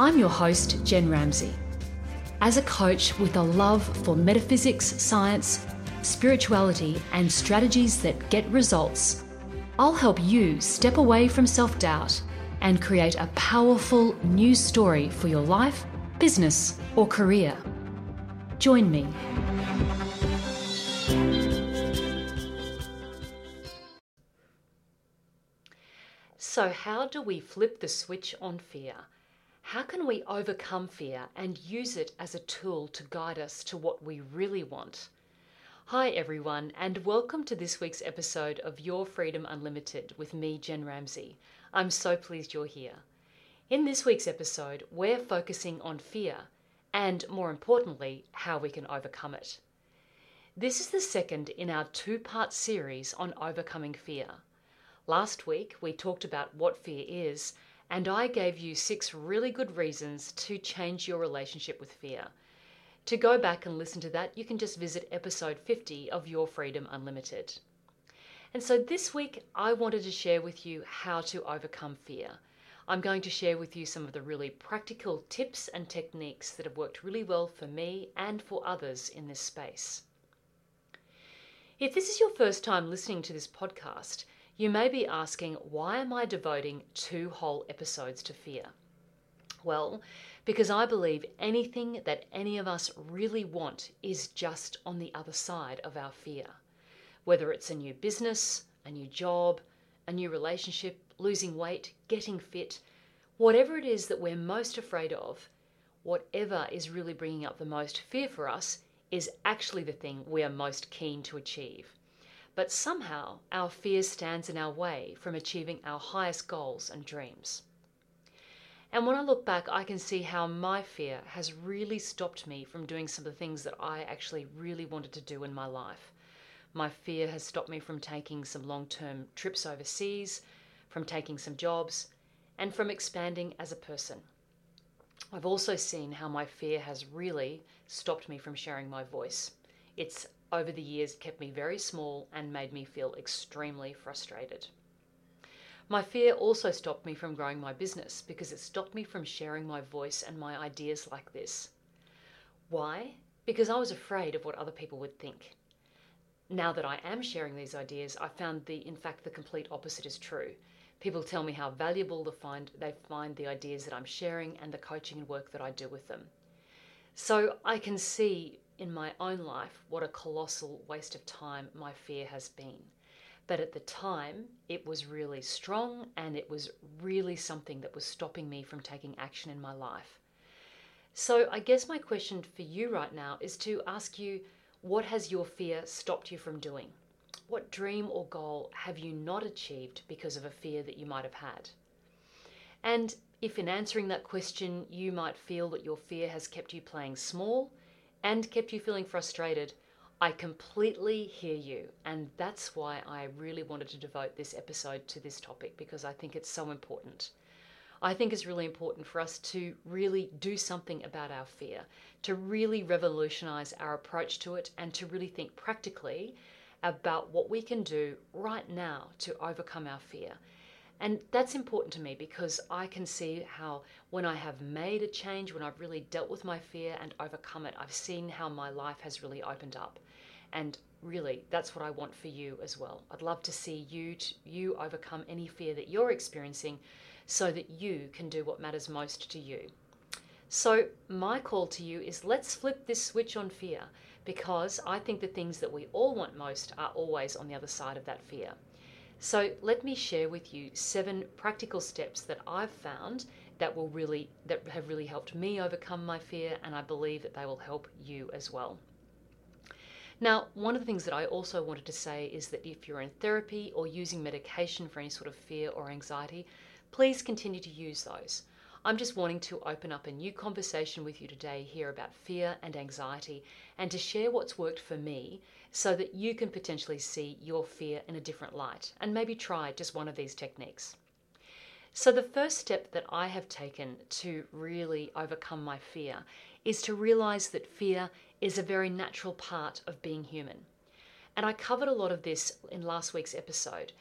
I'm your host, Jen Ramsey. As a coach with a love for metaphysics, science, spirituality, and strategies that get results, I'll help you step away from self doubt and create a powerful new story for your life, business, or career. Join me. So, how do we flip the switch on fear? How can we overcome fear and use it as a tool to guide us to what we really want? Hi, everyone, and welcome to this week's episode of Your Freedom Unlimited with me, Jen Ramsey. I'm so pleased you're here. In this week's episode, we're focusing on fear and, more importantly, how we can overcome it. This is the second in our two part series on overcoming fear. Last week, we talked about what fear is and I gave you six really good reasons to change your relationship with fear. To go back and listen to that, you can just visit episode 50 of Your Freedom Unlimited. And so this week, I wanted to share with you how to overcome fear. I'm going to share with you some of the really practical tips and techniques that have worked really well for me and for others in this space. If this is your first time listening to this podcast, you may be asking, why am I devoting two whole episodes to fear? Well, because I believe anything that any of us really want is just on the other side of our fear. Whether it's a new business, a new job, a new relationship, losing weight, getting fit, whatever it is that we're most afraid of, whatever is really bringing up the most fear for us is actually the thing we are most keen to achieve. But somehow our fear stands in our way from achieving our highest goals and dreams. And when I look back, I can see how my fear has really stopped me from doing some of the things that I actually really wanted to do in my life. My fear has stopped me from taking some long term trips overseas, from taking some jobs, and from expanding as a person. I've also seen how my fear has really stopped me from sharing my voice. It's over the years kept me very small and made me feel extremely frustrated. My fear also stopped me from growing my business because it stopped me from sharing my voice and my ideas like this. Why? Because I was afraid of what other people would think. Now that I am sharing these ideas, I found the in fact the complete opposite is true. People tell me how valuable they find, they find the ideas that I'm sharing and the coaching and work that I do with them. So I can see in my own life what a colossal waste of time my fear has been. But at the time, it was really strong and it was really something that was stopping me from taking action in my life. So, I guess my question for you right now is to ask you what has your fear stopped you from doing? What dream or goal have you not achieved because of a fear that you might have had? And if in answering that question you might feel that your fear has kept you playing small, and kept you feeling frustrated, I completely hear you. And that's why I really wanted to devote this episode to this topic because I think it's so important. I think it's really important for us to really do something about our fear, to really revolutionize our approach to it, and to really think practically about what we can do right now to overcome our fear and that's important to me because I can see how when I have made a change, when I've really dealt with my fear and overcome it, I've seen how my life has really opened up. And really, that's what I want for you as well. I'd love to see you you overcome any fear that you're experiencing so that you can do what matters most to you. So, my call to you is let's flip this switch on fear because I think the things that we all want most are always on the other side of that fear. So let me share with you seven practical steps that I've found that will really that have really helped me overcome my fear and I believe that they will help you as well. Now, one of the things that I also wanted to say is that if you're in therapy or using medication for any sort of fear or anxiety, please continue to use those. I'm just wanting to open up a new conversation with you today here about fear and anxiety and to share what's worked for me so that you can potentially see your fear in a different light and maybe try just one of these techniques. So, the first step that I have taken to really overcome my fear is to realize that fear is a very natural part of being human. And I covered a lot of this in last week's episode.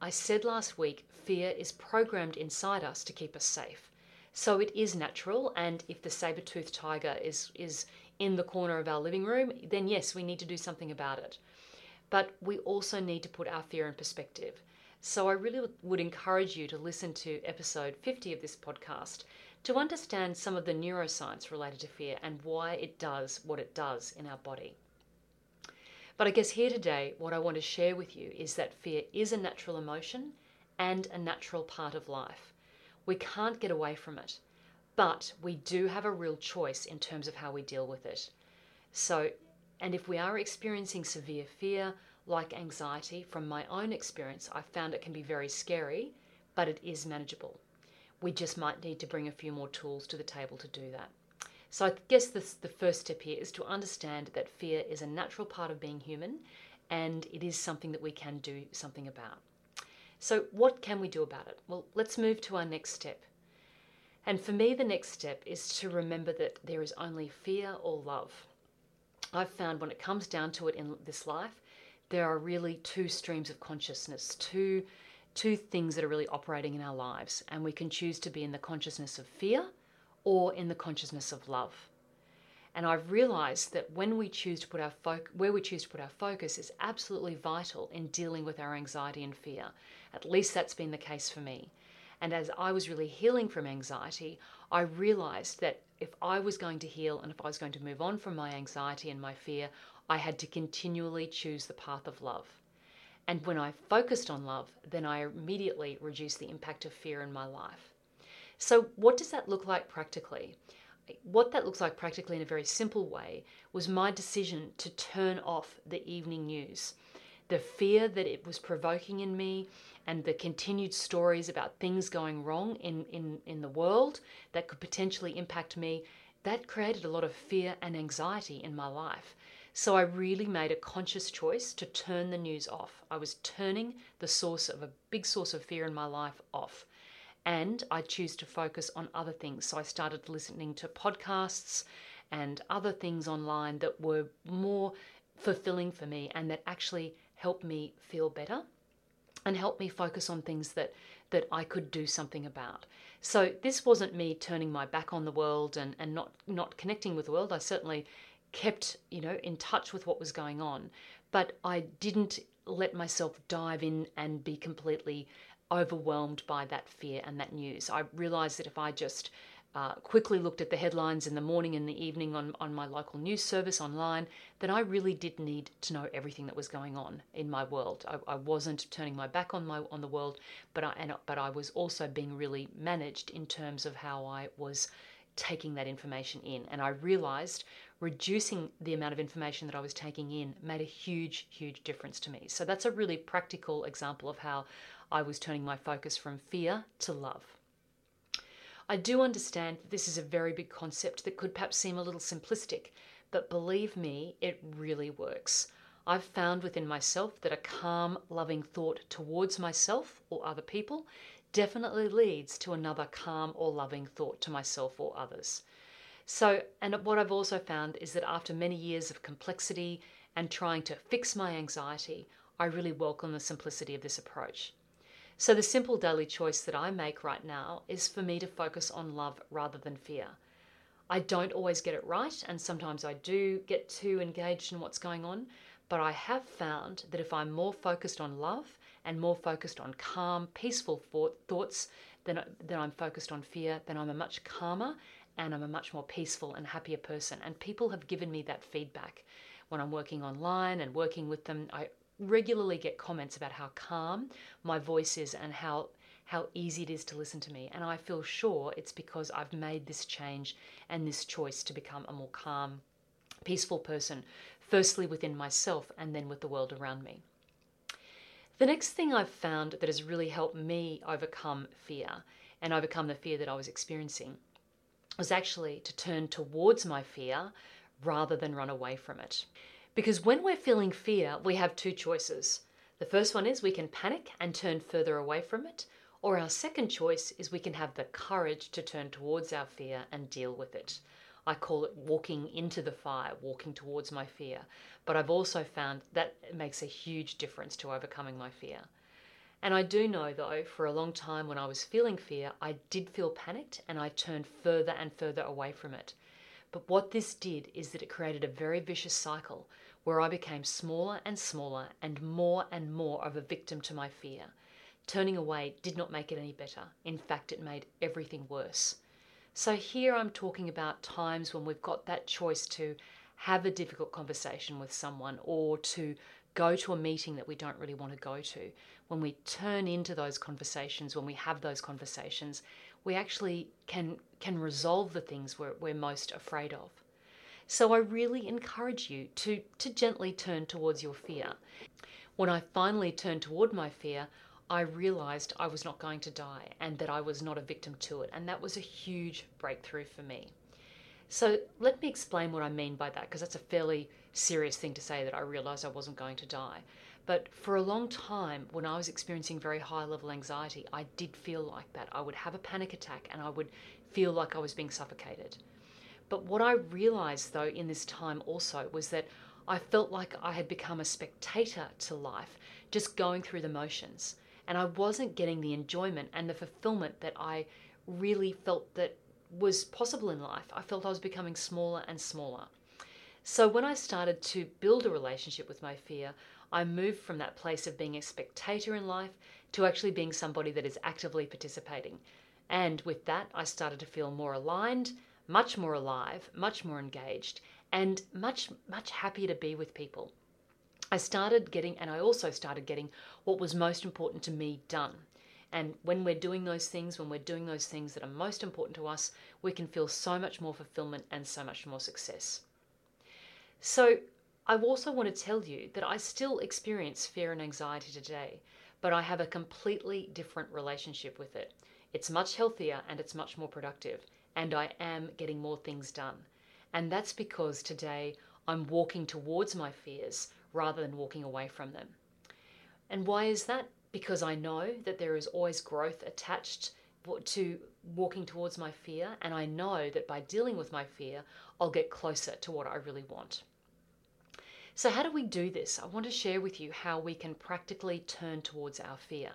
I said last week, fear is programmed inside us to keep us safe. So it is natural, and if the saber-toothed tiger is, is in the corner of our living room, then yes, we need to do something about it. But we also need to put our fear in perspective. So I really would encourage you to listen to episode 50 of this podcast to understand some of the neuroscience related to fear and why it does what it does in our body. But I guess here today, what I want to share with you is that fear is a natural emotion and a natural part of life. We can't get away from it, but we do have a real choice in terms of how we deal with it. So, and if we are experiencing severe fear, like anxiety, from my own experience, I've found it can be very scary, but it is manageable. We just might need to bring a few more tools to the table to do that. So I guess this, the first step here is to understand that fear is a natural part of being human and it is something that we can do something about. So, what can we do about it? Well, let's move to our next step. And for me, the next step is to remember that there is only fear or love. I've found when it comes down to it in this life, there are really two streams of consciousness, two, two things that are really operating in our lives. And we can choose to be in the consciousness of fear or in the consciousness of love. And I've realized that when we choose to put our fo- where we choose to put our focus is absolutely vital in dealing with our anxiety and fear. At least that's been the case for me. And as I was really healing from anxiety, I realized that if I was going to heal and if I was going to move on from my anxiety and my fear, I had to continually choose the path of love. And when I focused on love, then I immediately reduced the impact of fear in my life. So, what does that look like practically? What that looks like practically in a very simple way was my decision to turn off the evening news. The fear that it was provoking in me and the continued stories about things going wrong in, in, in the world that could potentially impact me, that created a lot of fear and anxiety in my life. So I really made a conscious choice to turn the news off. I was turning the source of a big source of fear in my life off and I choose to focus on other things. So I started listening to podcasts and other things online that were more fulfilling for me and that actually helped me feel better and helped me focus on things that that I could do something about. So this wasn't me turning my back on the world and, and not not connecting with the world. I certainly kept, you know, in touch with what was going on, but I didn't let myself dive in and be completely overwhelmed by that fear and that news. I realized that if I just uh, quickly looked at the headlines in the morning and the evening on, on my local news service online, that I really did need to know everything that was going on in my world. I, I wasn't turning my back on my on the world, but I and, but I was also being really managed in terms of how I was taking that information in. And I realized reducing the amount of information that I was taking in made a huge, huge difference to me. So that's a really practical example of how I was turning my focus from fear to love. I do understand that this is a very big concept that could perhaps seem a little simplistic, but believe me, it really works. I've found within myself that a calm, loving thought towards myself or other people definitely leads to another calm or loving thought to myself or others. So, and what I've also found is that after many years of complexity and trying to fix my anxiety, I really welcome the simplicity of this approach. So, the simple daily choice that I make right now is for me to focus on love rather than fear. I don't always get it right, and sometimes I do get too engaged in what's going on, but I have found that if I'm more focused on love and more focused on calm, peaceful thoughts than, than I'm focused on fear, then I'm a much calmer and I'm a much more peaceful and happier person. And people have given me that feedback when I'm working online and working with them. I regularly get comments about how calm my voice is and how how easy it is to listen to me. And I feel sure it's because I've made this change and this choice to become a more calm, peaceful person, firstly within myself and then with the world around me. The next thing I've found that has really helped me overcome fear and overcome the fear that I was experiencing was actually to turn towards my fear rather than run away from it. Because when we're feeling fear, we have two choices. The first one is we can panic and turn further away from it, or our second choice is we can have the courage to turn towards our fear and deal with it. I call it walking into the fire, walking towards my fear. But I've also found that makes a huge difference to overcoming my fear. And I do know, though, for a long time when I was feeling fear, I did feel panicked and I turned further and further away from it. But what this did is that it created a very vicious cycle where I became smaller and smaller and more and more of a victim to my fear. Turning away did not make it any better. In fact, it made everything worse. So here I'm talking about times when we've got that choice to have a difficult conversation with someone or to go to a meeting that we don't really want to go to. When we turn into those conversations, when we have those conversations, we actually can can resolve the things we're, we're most afraid of. So I really encourage you to to gently turn towards your fear. When I finally turned toward my fear, I realized I was not going to die and that I was not a victim to it. And that was a huge breakthrough for me. So let me explain what I mean by that, because that's a fairly serious thing to say that I realized I wasn't going to die. But for a long time, when I was experiencing very high level anxiety, I did feel like that. I would have a panic attack and I would feel like I was being suffocated. But what I realized, though, in this time also was that I felt like I had become a spectator to life, just going through the motions and I wasn't getting the enjoyment and the fulfillment that I really felt that was possible in life. I felt I was becoming smaller and smaller. So when I started to build a relationship with my fear, I moved from that place of being a spectator in life to actually being somebody that is actively participating. And with that, I started to feel more aligned, much more alive, much more engaged, and much, much happier to be with people. I started getting, and I also started getting what was most important to me done. And when we're doing those things, when we're doing those things that are most important to us, we can feel so much more fulfillment and so much more success. So, I also want to tell you that I still experience fear and anxiety today, but I have a completely different relationship with it. It's much healthier and it's much more productive, and I am getting more things done. And that's because today I'm walking towards my fears rather than walking away from them. And why is that? Because I know that there is always growth attached to walking towards my fear, and I know that by dealing with my fear, I'll get closer to what I really want. So, how do we do this? I want to share with you how we can practically turn towards our fear.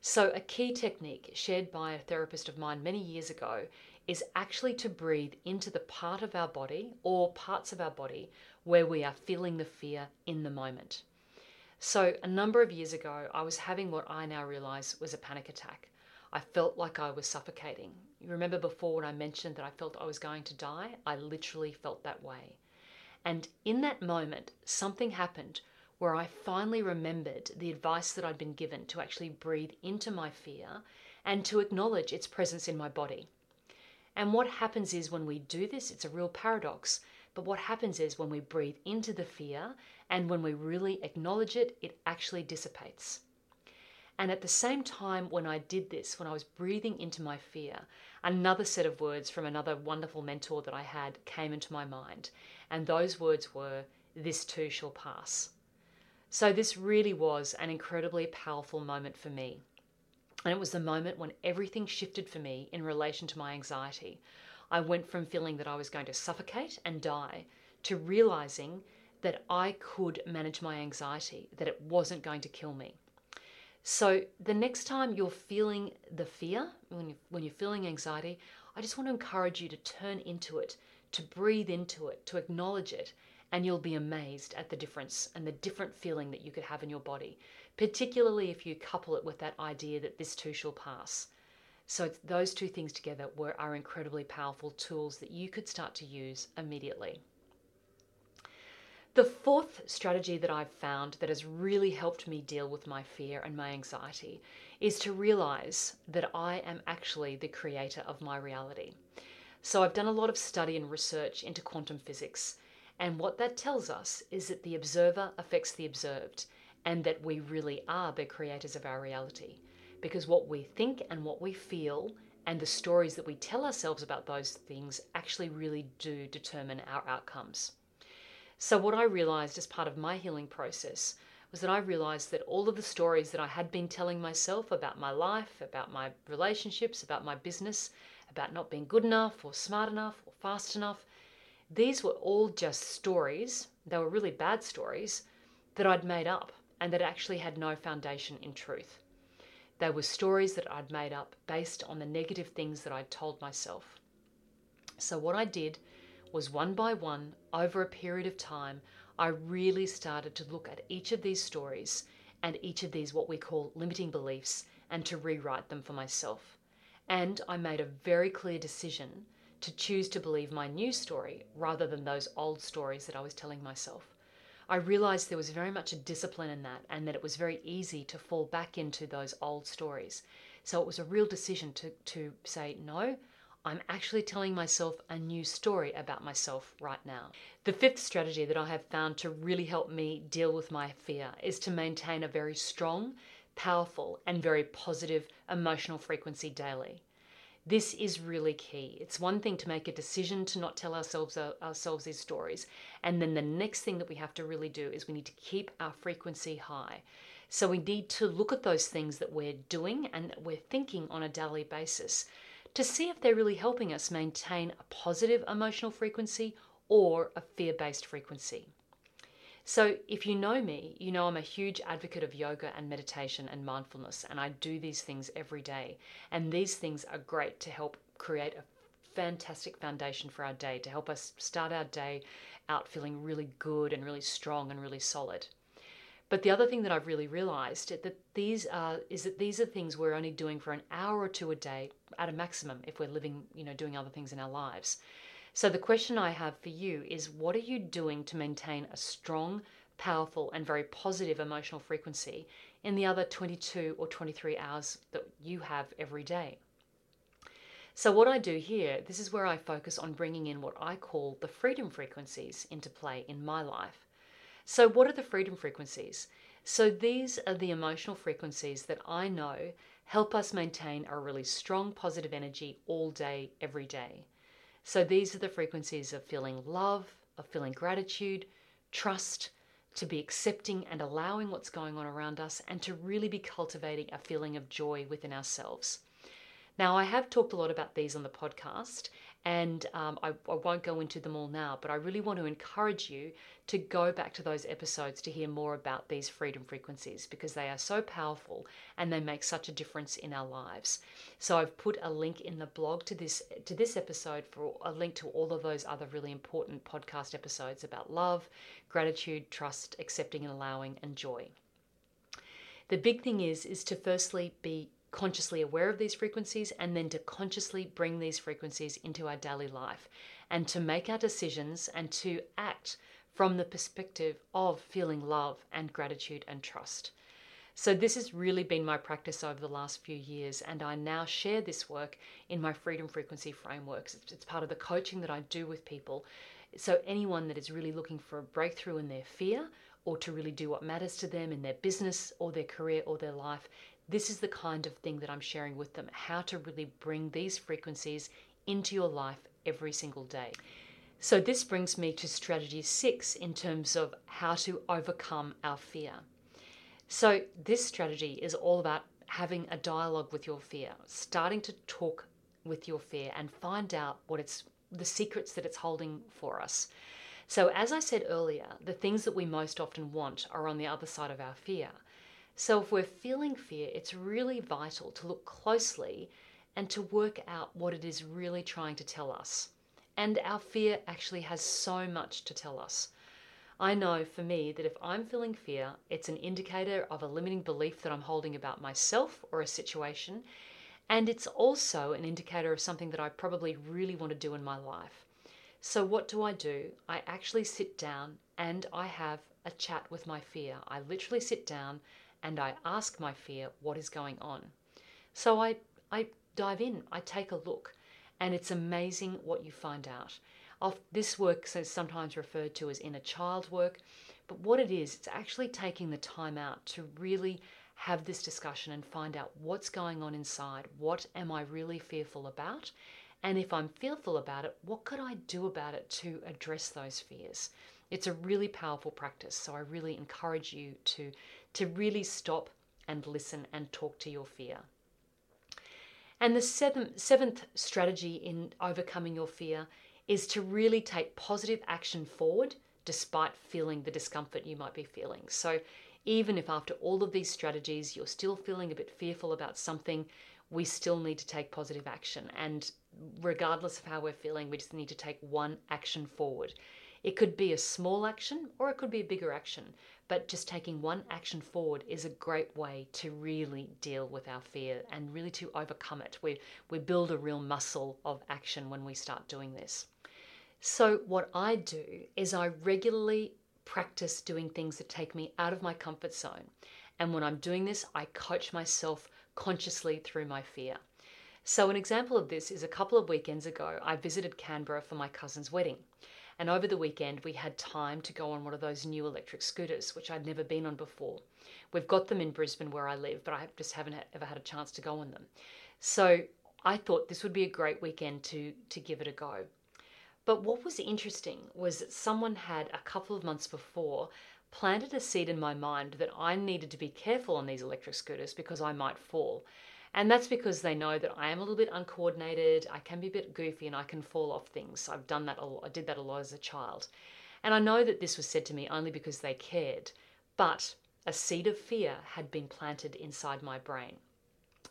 So, a key technique shared by a therapist of mine many years ago is actually to breathe into the part of our body or parts of our body where we are feeling the fear in the moment. So, a number of years ago, I was having what I now realize was a panic attack. I felt like I was suffocating. You remember before when I mentioned that I felt I was going to die? I literally felt that way. And in that moment, something happened where I finally remembered the advice that I'd been given to actually breathe into my fear and to acknowledge its presence in my body. And what happens is when we do this, it's a real paradox. But what happens is when we breathe into the fear and when we really acknowledge it, it actually dissipates. And at the same time, when I did this, when I was breathing into my fear, another set of words from another wonderful mentor that I had came into my mind. And those words were, This too shall pass. So, this really was an incredibly powerful moment for me. And it was the moment when everything shifted for me in relation to my anxiety. I went from feeling that I was going to suffocate and die to realizing that I could manage my anxiety, that it wasn't going to kill me. So the next time you're feeling the fear, when, you, when you're feeling anxiety, I just want to encourage you to turn into it, to breathe into it, to acknowledge it, and you'll be amazed at the difference and the different feeling that you could have in your body, particularly if you couple it with that idea that this too shall pass. So those two things together were, are incredibly powerful tools that you could start to use immediately. The fourth strategy that I've found that has really helped me deal with my fear and my anxiety is to realize that I am actually the creator of my reality. So I've done a lot of study and research into quantum physics, and what that tells us is that the observer affects the observed, and that we really are the creators of our reality because what we think and what we feel and the stories that we tell ourselves about those things actually really do determine our outcomes. So, what I realized as part of my healing process was that I realized that all of the stories that I had been telling myself about my life, about my relationships, about my business, about not being good enough or smart enough or fast enough, these were all just stories. They were really bad stories that I'd made up and that actually had no foundation in truth. They were stories that I'd made up based on the negative things that I'd told myself. So, what I did was one by one, over a period of time, I really started to look at each of these stories and each of these, what we call limiting beliefs, and to rewrite them for myself. And I made a very clear decision to choose to believe my new story rather than those old stories that I was telling myself. I realized there was very much a discipline in that and that it was very easy to fall back into those old stories. So it was a real decision to, to say, no, I'm actually telling myself a new story about myself right now. The fifth strategy that I have found to really help me deal with my fear is to maintain a very strong, powerful, and very positive emotional frequency daily. This is really key. It's one thing to make a decision to not tell ourselves uh, ourselves these stories, and then the next thing that we have to really do is we need to keep our frequency high. So we need to look at those things that we're doing and that we're thinking on a daily basis to see if they're really helping us maintain a positive emotional frequency or a fear-based frequency. So, if you know me, you know I'm a huge advocate of yoga and meditation and mindfulness, and I do these things every day. And these things are great to help create a fantastic foundation for our day, to help us start our day out feeling really good and really strong and really solid. But the other thing that I've really realized that these are is that these are things we're only doing for an hour or two a day at a maximum if we're living, you know, doing other things in our lives. So, the question I have for you is what are you doing to maintain a strong, powerful, and very positive emotional frequency in the other 22 or 23 hours that you have every day? So, what I do here, this is where I focus on bringing in what I call the freedom frequencies into play in my life. So, what are the freedom frequencies? So, these are the emotional frequencies that I know help us maintain a really strong positive energy all day, every day. So these are the frequencies of feeling love, of feeling gratitude, trust, to be accepting and allowing what's going on around us, and to really be cultivating a feeling of joy within ourselves. Now, I have talked a lot about these on the podcast, and um, I, I, won't go into them all now, but I really want to encourage you to go back to those episodes to hear more about these freedom frequencies because they are so powerful and they make such a difference in our lives. So I've put a link in the blog to this to this episode for a link to all of those other really important podcast episodes about love, gratitude, trust, accepting and allowing, and joy. The big thing is is to firstly be consciously aware of these frequencies and then to consciously bring these frequencies into our daily life and to make our decisions and to act from the perspective of feeling love and gratitude and trust. So, this has really been my practice over the last few years, and I now share this work in my Freedom Frequency frameworks. It's part of the coaching that I do with people. So, anyone that is really looking for a breakthrough in their fear or to really do what matters to them in their business or their career or their life, this is the kind of thing that I'm sharing with them how to really bring these frequencies into your life every single day. So, this brings me to strategy six in terms of how to overcome our fear. So, this strategy is all about having a dialogue with your fear, starting to talk with your fear and find out what it's the secrets that it's holding for us. So, as I said earlier, the things that we most often want are on the other side of our fear. So, if we're feeling fear, it's really vital to look closely and to work out what it is really trying to tell us. And our fear actually has so much to tell us. I know for me that if I'm feeling fear, it's an indicator of a limiting belief that I'm holding about myself or a situation. And it's also an indicator of something that I probably really want to do in my life. So, what do I do? I actually sit down and I have a chat with my fear. I literally sit down and I ask my fear what is going on. So I, I dive in, I take a look, and it's amazing what you find out. This work is sometimes referred to as inner child work, but what it is, it's actually taking the time out to really have this discussion and find out what's going on inside. What am I really fearful about? And if I'm fearful about it, what could I do about it to address those fears? It's a really powerful practice. So I really encourage you to, to really stop and listen and talk to your fear. And the seventh, seventh strategy in overcoming your fear is to really take positive action forward despite feeling the discomfort you might be feeling. So, even if after all of these strategies you're still feeling a bit fearful about something, we still need to take positive action. And regardless of how we're feeling, we just need to take one action forward. It could be a small action or it could be a bigger action, but just taking one action forward is a great way to really deal with our fear and really to overcome it. We, we build a real muscle of action when we start doing this. So, what I do is I regularly practice doing things that take me out of my comfort zone. And when I'm doing this, I coach myself consciously through my fear. So, an example of this is a couple of weekends ago, I visited Canberra for my cousin's wedding. And over the weekend, we had time to go on one of those new electric scooters, which I'd never been on before. We've got them in Brisbane where I live, but I just haven't ever had a chance to go on them. So I thought this would be a great weekend to, to give it a go. But what was interesting was that someone had a couple of months before planted a seed in my mind that I needed to be careful on these electric scooters because I might fall. And that's because they know that I am a little bit uncoordinated, I can be a bit goofy, and I can fall off things. I've done that a lot, I did that a lot as a child. And I know that this was said to me only because they cared, but a seed of fear had been planted inside my brain.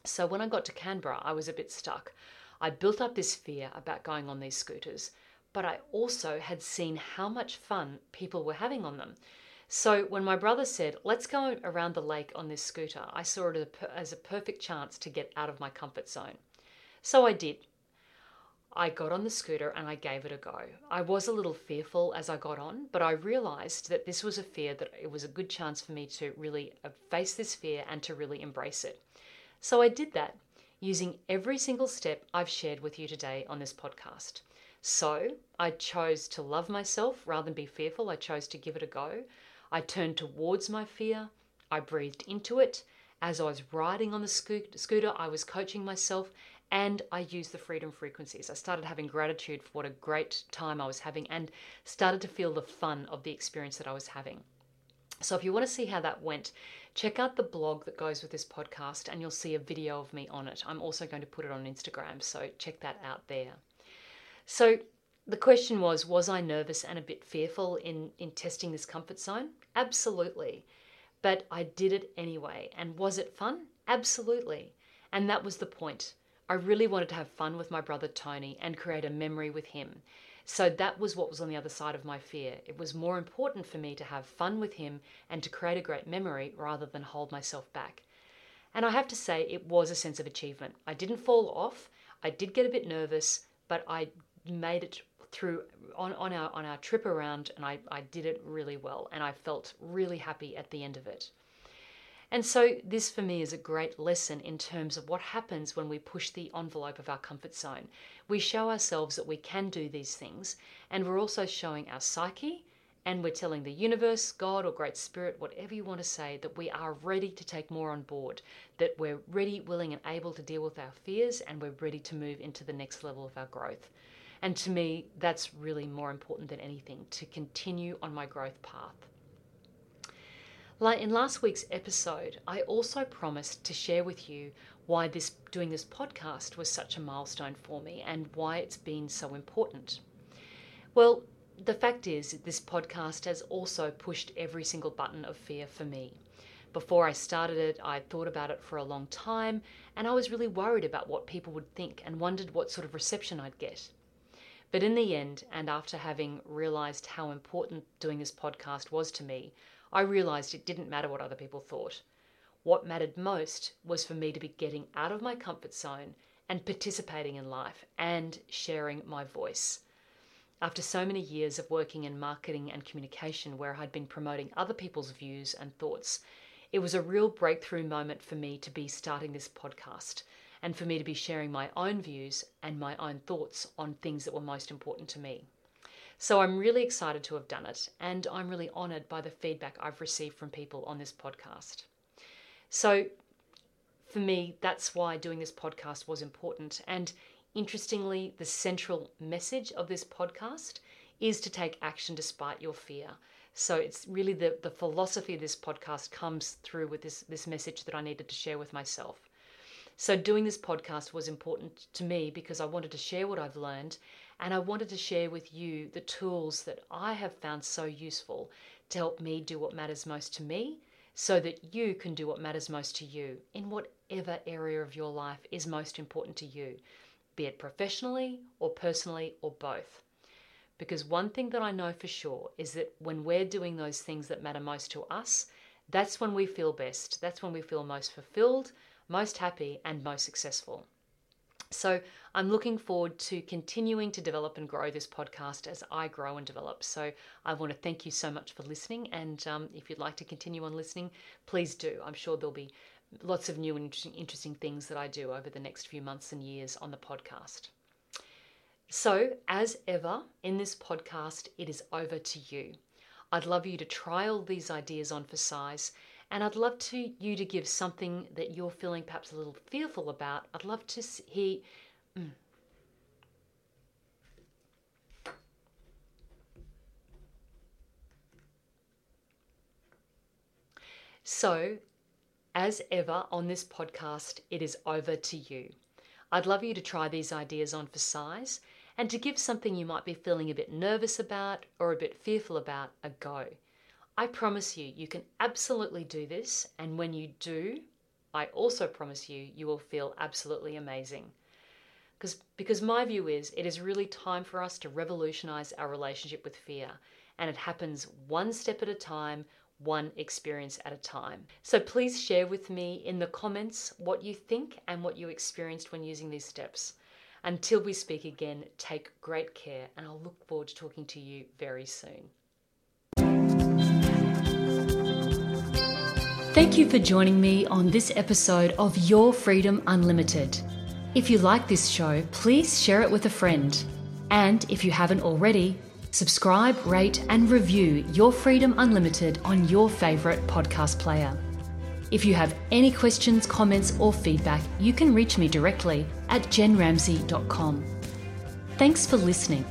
So when I got to Canberra, I was a bit stuck. I built up this fear about going on these scooters, but I also had seen how much fun people were having on them. So when my brother said, let's go around the lake on this scooter, I saw it as a perfect chance to get out of my comfort zone. So I did. I got on the scooter and I gave it a go. I was a little fearful as I got on, but I realized that this was a fear that it was a good chance for me to really uh, face this fear and to really embrace it. So I did that using every single step I've shared with you today on this podcast. So I chose to love myself rather than be fearful. I chose to give it a go. I turned towards my fear. I breathed into it. As I was riding on the scooter, I was coaching myself and I used the freedom frequencies. I started having gratitude for what a great time I was having and started to feel the fun of the experience that I was having. So, if you want to see how that went, check out the blog that goes with this podcast and you'll see a video of me on it. I'm also going to put it on Instagram, so check that out there. So, the question was Was I nervous and a bit fearful in, in testing this comfort zone? Absolutely. But I did it anyway. And was it fun? Absolutely. And that was the point. I really wanted to have fun with my brother Tony and create a memory with him. So that was what was on the other side of my fear. It was more important for me to have fun with him and to create a great memory rather than hold myself back. And I have to say, it was a sense of achievement. I didn't fall off. I did get a bit nervous, but I made it through on, on our on our trip around and I, I did it really well and I felt really happy at the end of it. And so this for me is a great lesson in terms of what happens when we push the envelope of our comfort zone. We show ourselves that we can do these things and we're also showing our psyche and we're telling the universe, God, or Great Spirit, whatever you want to say, that we are ready to take more on board, that we're ready, willing, and able to deal with our fears, and we're ready to move into the next level of our growth. And to me, that's really more important than anything to continue on my growth path. In last week's episode, I also promised to share with you why this doing this podcast was such a milestone for me and why it's been so important. Well, the fact is, this podcast has also pushed every single button of fear for me. Before I started it, I thought about it for a long time and I was really worried about what people would think and wondered what sort of reception I'd get. But in the end, and after having realized how important doing this podcast was to me, I realized it didn't matter what other people thought. What mattered most was for me to be getting out of my comfort zone and participating in life and sharing my voice. After so many years of working in marketing and communication where I'd been promoting other people's views and thoughts, it was a real breakthrough moment for me to be starting this podcast and for me to be sharing my own views and my own thoughts on things that were most important to me. So I'm really excited to have done it, and I'm really honoured by the feedback I've received from people on this podcast. So, for me, that's why doing this podcast was important. And interestingly, the central message of this podcast is to take action despite your fear. So it's really the, the philosophy of this podcast comes through with this, this message that I needed to share with myself. So doing this podcast was important to me because I wanted to share what I've learned and I wanted to share with you the tools that I have found so useful to help me do what matters most to me so that you can do what matters most to you in whatever area of your life is most important to you, be it professionally or personally or both. Because one thing that I know for sure is that when we're doing those things that matter most to us, that's when we feel best. That's when we feel most fulfilled, most happy, and most successful. So I'm looking forward to continuing to develop and grow this podcast as I grow and develop. So I want to thank you so much for listening. And um, if you'd like to continue on listening, please do. I'm sure there'll be lots of new and interesting, interesting things that I do over the next few months and years on the podcast. So, as ever in this podcast, it is over to you. I'd love you to try all these ideas on for size and I'd love to you to give something that you're feeling perhaps a little fearful about. I'd love to hear. Mm. So, as ever on this podcast, it is over to you. I'd love you to try these ideas on for size and to give something you might be feeling a bit nervous about or a bit fearful about a go. I promise you, you can absolutely do this. And when you do, I also promise you, you will feel absolutely amazing. Because, because my view is it is really time for us to revolutionize our relationship with fear. And it happens one step at a time, one experience at a time. So please share with me in the comments what you think and what you experienced when using these steps. Until we speak again, take great care, and I'll look forward to talking to you very soon. Thank you for joining me on this episode of Your Freedom Unlimited. If you like this show, please share it with a friend. And if you haven't already, subscribe, rate, and review Your Freedom Unlimited on your favourite podcast player. If you have any questions, comments, or feedback, you can reach me directly at jenramsey.com. Thanks for listening.